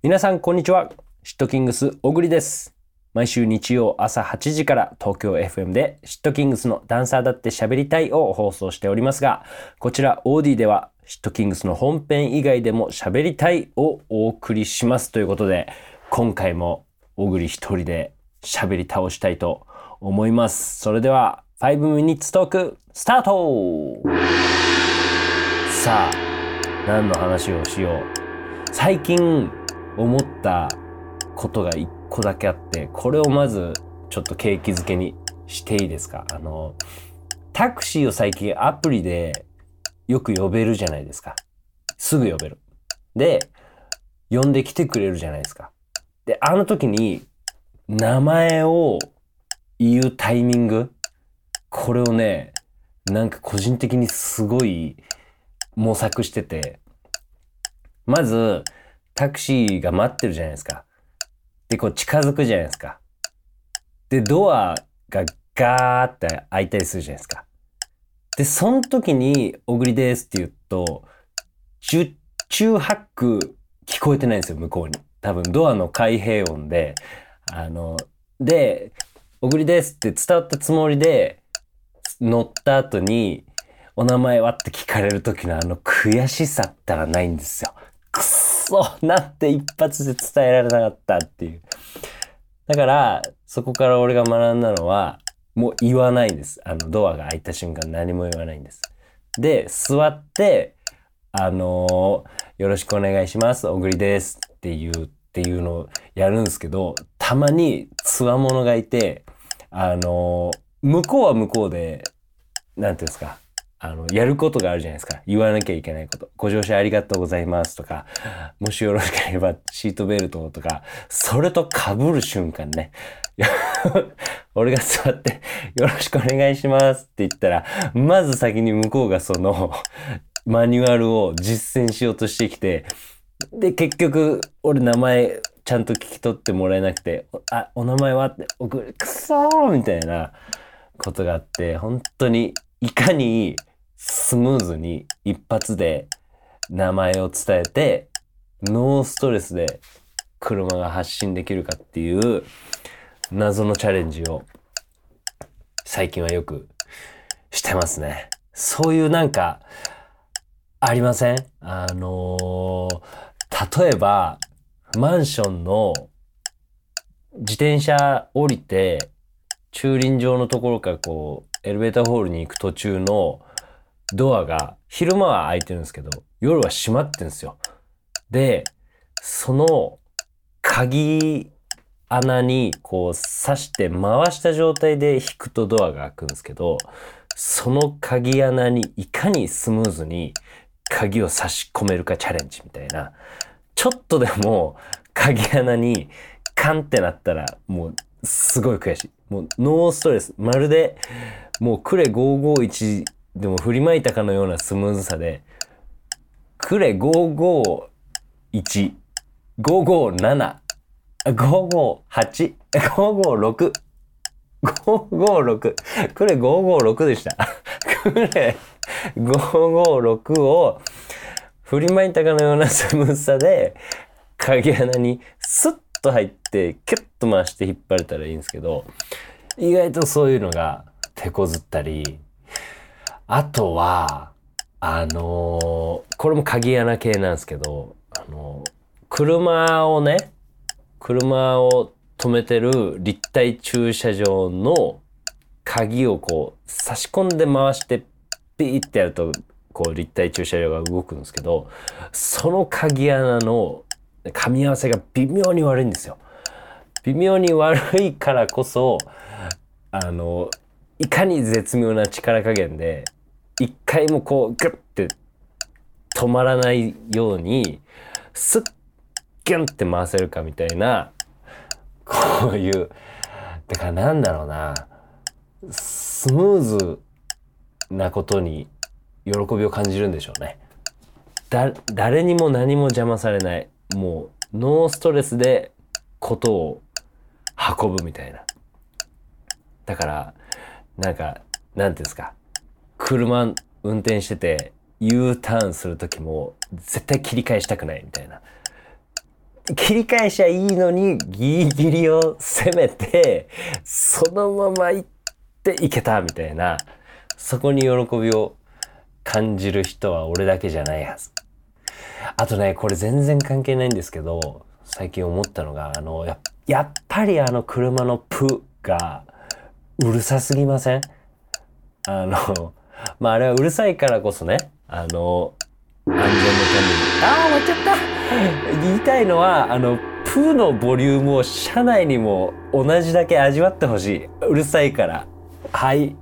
皆さん、こんにちは。シットキングス、小栗です。毎週日曜朝8時から東京 FM でシットキングスのダンサーだって喋りたいを放送しておりますが、こちら OD ではシットキングスの本編以外でも喋りたいをお送りしますということで、今回も小栗一人で喋り倒したいと思います。それでは、5 minutes トークスタートさあ、何の話をしよう。最近思ったことが一個だけあって、これをまずちょっと景気づけにしていいですか？あの、タクシーを最近アプリでよく呼べるじゃないですか。すぐ呼べる。で、呼んできてくれるじゃないですか。で、あの時に名前を言うタイミング、これをね、なんか個人的にすごい模索してて、まず、タクシーが待ってるじゃないですか。で、こう近づくじゃないですか。で、ドアがガーって開いたりするじゃないですか。で、その時に、おぐりですって言うと、十中八九聞こえてないんですよ、向こうに。多分、ドアの開閉音で、あの、で、おぐりですって伝わったつもりで、乗った後に、お名前はって聞かれる時のあの悔しさったらないんですよ。くっそなんて一発で伝えられなかったっていう。だから、そこから俺が学んだのは、もう言わないんです。あの、ドアが開いた瞬間何も言わないんです。で、座って、あのーよろしくお願いします。小栗です。っていう、っていうのをやるんですけど、たまに、つわものがいて、あのー向こうは向こうで、なんていうんですか、あの、やることがあるじゃないですか。言わなきゃいけないこと。ご乗車ありがとうございますとか、もしよろしければシートベルトとか、それと被る瞬間ね。俺が座って、よろしくお願いしますって言ったら、まず先に向こうがその、マニュアルを実践しようとしてきて、で、結局、俺名前ちゃんと聞き取ってもらえなくて、あ、お名前はって、おくくそーみたいなことがあって、本当に、いかにスムーズに一発で名前を伝えて、ノーストレスで車が発進できるかっていう謎のチャレンジを最近はよくしてますね。そういうなんか、ありません？あのー例えば、マンションの自転車降りて、駐輪場のところからこう、エレベーターホールに行く途中のドアが、昼間は開いてるんですけど、夜は閉まってるんですよ。で、その鍵穴にこう刺して回した状態で引くとドアが開くんですけど、その鍵穴にいかにスムーズに鍵を差し込めるかチャレンジみたいな。ちょっとでも鍵穴にカンってなったらもうすごい悔しい。もうノーストレス。まるでもうクレ551でも振りまいたかのようなスムーズさで、クレ551、557、558、556、556、クレ556でした。クレ556を振りまいたかのようなスムーズさで鍵穴にスッと入ってキュッと回して引っ張れたらいいんですけど意外とそういうのが手こずったりあとはあのーこれも鍵穴系なんですけどあのー車をね車を止めてる立体駐車場の鍵をこう差し込んで回してピーってやるとこう立体駐車場が動くんですけどその鍵穴の噛み合わせが微妙に悪いんですよ。微妙に悪いからこそあのいかに絶妙な力加減で一回もこうグッて止まらないようにスッギュンって回せるかみたいなこういうだからなんだろうなスムーズなことに喜びを感じるんでしょうね。だ誰にも何も邪魔されないもうノーストレスでことを運ぶみたいな。だからなんかなんていうんですか車運転してて U ターンする時も絶対切り返したくないみたいな。切り返しゃいいのにギリギリを攻めてそのまま行っていけたみたいなそこに喜びを感じる人は俺だけじゃないはず。あとねこれ全然関係ないんですけど最近思ったのがあのややっぱりあの車のプがうるさすぎません？あのまああれはうるさいからこそねあの安全のために。ああ終わっちゃった。言いたいのはあのプーのボリュームを車内にも同じだけ味わってほしい。うるさいから。はい。